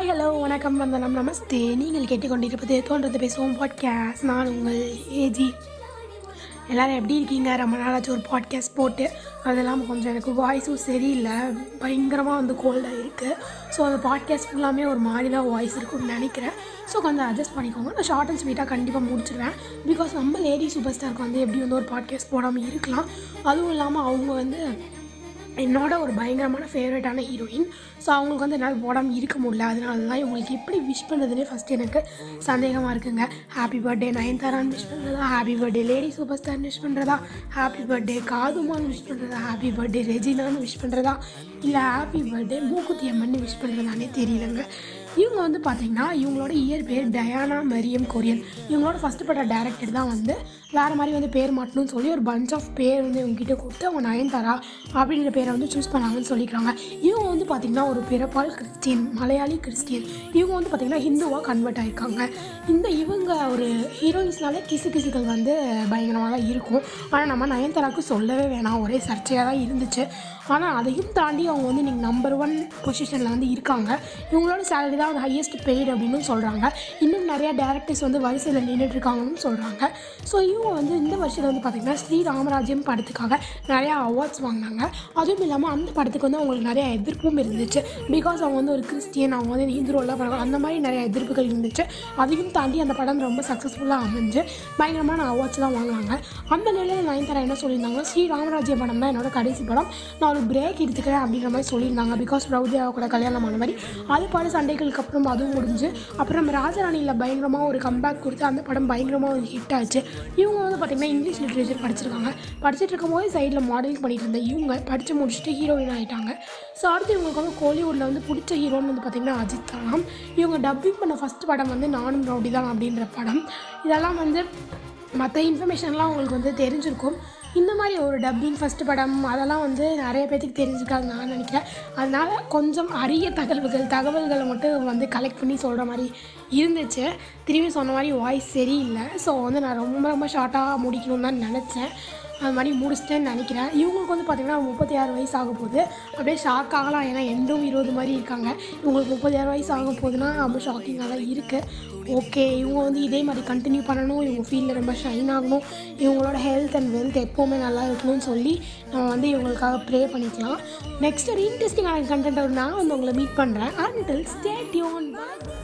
Hi hello வணக்கம் வந்தனம் நமஸ்தே. நீங்கள் கேட்டுக்கொண்டிருப்பது தோன்றது பேசுவோம் பாட்காஸ்ட் நான் உங்கள் ஏஜி எல்லோரும் எப்படி இருக்கீங்க? ரொம்ப நாளாச்சும் ஒரு பாட்காஸ்ட் போட்டு. அது இல்லாமல் கொஞ்சம் எனக்கு வாய்ஸும் சரியில்லை. பயங்கரமாக வந்து கோல்டாக இருக்குது ஸோ அந்த பாட்காஸ்ட் ஃபுல்லாமே ஒரு மாதிரி தான் வாய்ஸ் இருக்கும்னு நினைக்கிறேன். ஸோ கொஞ்சம் அட்ஜஸ்ட் பண்ணிக்கோங்க. நான் ஷார்ட் அண்ட் ஸ்வீட்டாக கண்டிப்பாக முடிச்சிடுவேன் பிகாஸ் நம்ம லேடி சூப்பர் ஸ்டாருக்கு வந்து எப்படி வந்து ஒரு பாட்காஸ்ட் போடாமல் இருக்கலாம். அதுவும் இல்லாமல் அவங்க வந்து என்னோட ஒரு பயங்கரமான ஃபேவரட்டான ஹீரோயின் ஸோ அவங்களுக்கு வந்து என்னால் போடாமல் இருக்க முடியல. அதனால தான் இவங்களுக்கு எப்படி விஷ் பண்ணுறதுனே ஃபஸ்ட் எனக்கு சந்தேகமாக இருக்குங்க. ஹாப்பி பர்த்டே நயன்தாரான்னு விஷ் பண்ணுறதா happy birthday lady super star wish பண்ணுறதா ஹாப்பி பர்த்டே காதுமான்னு விஷ் பண்ணுறதா ஹாப்பி பர்த்டே ரெஜினான்னு விஷ் பண்ணுறதா இல்லை happy birthday Mookuthi Amman wish பண்ணுறதானே தெரியலங்க. இவங்க வந்து பார்த்திங்கன்னா இவங்களோட இயர் பேர் டயானா மரியம் கொரியன். இவங்களோட ஃபஸ்ட்டு பட டேரக்டர் தான் வந்து வேறு மாதிரி வந்து பேர் மாட்டணும்னு சொல்லி ஒரு பஞ்ச் ஆஃப் பேர் வந்து இவங்ககிட்ட கொடுத்து அவங்க நயன்தாரா அப்படின்ற பேரை வந்து சூஸ் பண்ணாங்கன்னு சொல்லிக்கிறாங்க. இவங்க வந்து பார்த்திங்கன்னா ஒரு பிறப்பால் கிறிஸ்டியன் மலையாளி கிறிஸ்டியன். இவங்க வந்து பார்த்திங்கன்னா ஹிந்துவாக கன்வெர்ட் ஆகிருக்காங்க இந்த இவங்க ஒரு ஹீரோயின்ஸ்னாலே கிசு கிசுகள் வந்து பயங்கரமாக தான் இருக்கும். ஆனால் நம்ம நயன்தாராவுக்கு சொல்லவே வேணாம். ஒரே சர்ச்சையாக தான் இருந்துச்சு. ஆனால் அதையும் தாண்டி அவங்க வந்து நீங்கள் நம்பர் ஒன் பொசிஷனில் வந்து இருக்காங்க. இவங்களோட சேலரி தான் வந்து ஹையஸ்ட் பெய்டு அப்படின்னு சொல்கிறாங்க இன்னும் நிறையா டேரக்டர்ஸ் வந்து வரிசையில் நின்றுட்டு இருக்காங்கன்னு சொல்கிறாங்க ஸோ இவங்க வந்து இந்த வருஷத்தில் வந்து பார்த்திங்கன்னா ஸ்ரீ ராமராஜ்யம் படத்துக்காக நிறையா அவார்ட்ஸ் வாங்கினாங்க. அதுவும் இல்லாமல் அந்த படத்துக்கு வந்து அவங்களுக்கு நிறையா எதிர்ப்பும் இருந்துச்சு. பிகாஸ் அவங்க வந்து ஒரு கிறிஸ்டியன் அவங்க வந்து ஹிந்து ரோலாக பண்ணுவாங்க அந்த மாதிரி நிறைய எதிர்ப்புகள் இருந்துச்சு. அதையும் தாண்டி அந்த படம் ரொம்ப சக்ஸஸ்ஃபுல்லாக அமைஞ்சு பயங்கரமான அவார்ட்ஸ் தான் வாங்கினாங்க. அந்த நிலையில் நயன்தாரா என்ன சொல்லியிருந்தாங்கன்னா ஸ்ரீ ராமராஜ்ய படம் தான் என்னோட கடைசி படம். நான் ஒரு பிரேக் எடுத்துக்கிறேன் அப்படின்ற மாதிரி சொல்லியிருந்தாங்க. பிகாஸ் ரவுதியாவை கூட கல்யாணம் ஆன மாதிரி. அது பல சண்டைகளுக்கு அப்புறம் அதுவும் முடிஞ்சு அப்புறம் நம்ம ராஜராணியில் பயங்கரமாக ஒரு கம்பேக் கொடுத்து அந்த படம் பயங்கரமாக ஒரு ஹிட் ஆச்சு. இவங்க வந்து பார்த்திங்கன்னா இங்கிலீஷ் லிட்ரேச்சர் படிச்சிருக்காங்க. படிச்சுட்டு இருக்கும்போது சைடில் மாடலிங் பண்ணிட்டு இருந்த இவங்க படித்து முடிச்சுட்டு ஹீரோயின் ஆகிட்டாங்க ஸோ அடுத்து இவங்களுக்கு வந்து கோலிவுட்டில் வந்து பிடிச்ச ஹீரோன்னு வந்து பார்த்திங்கன்னா அஜித் தான். இவங்க டப்பிங் பண்ண ஃபஸ்ட் படம் வந்து நானும் ரவுடி தான் அப்படின்ற படம். இதெல்லாம் வந்து மற்ற இன்ஃபர்மேஷன்லாம் உங்களுக்கு வந்து தெரிஞ்சிருக்கும். இந்த மாதிரி ஒரு டப்பிங் ஃபஸ்ட்டு படம் அதெல்லாம் வந்து நிறைய பேர்த்துக்கு தெரிஞ்சிருக்காது நான் நினைக்கிறேன். அதனால் கொஞ்சம் அரிய தகவல்கள் தகவல்களை மட்டும் வந்து கலெக்ட் பண்ணி சொல்கிற மாதிரி இருந்துச்சு. திரும்பி சொன்ன மாதிரி வாய்ஸ் சரியில்லை. ஸோ வந்து நான் ரொம்ப ரொம்ப ஷார்ட்டாக முடிக்கணும்னு தான் நினச்சேன். அது மாதிரி முடிச்சிட்டேன்னு நினைக்கிறேன். இவங்களுக்கு வந்து பார்த்திங்கன்னா முப்பத்தி ஆறு வயசு ஆக போகுது. அப்படியே ஷாக் ஆகலாம். ஏன்னா எண்டும் இருபது மாதிரி இருக்காங்க. இவங்களுக்கு முப்பத்தி ஆறு வயசு ஆக போகுதுன்னா ரொம்ப ஷாக்கிங்காக தான் இருக்குது ஓகே இவங்க வந்து இதே மாதிரி கண்டினியூ பண்ணணும். இவங்க ஃபீல்டில் ரொம்ப ஷைன் ஆகணும். இவங்களோட ஹெல்த் அண்ட் வெல்த் எப்போவுமே நல்லா இருக்கணும்னு சொல்லி நம்ம வந்து இவங்களுக்காக ப்ரே பண்ணிக்கலாம். நெக்ஸ்ட் ஒரு இன்ட்ரெஸ்டிங்கான கண்டென்ட் நான் வந்து உங்களை மீட் பண்ணுறேன் அண்ட் ஸ்டே டியூன் பை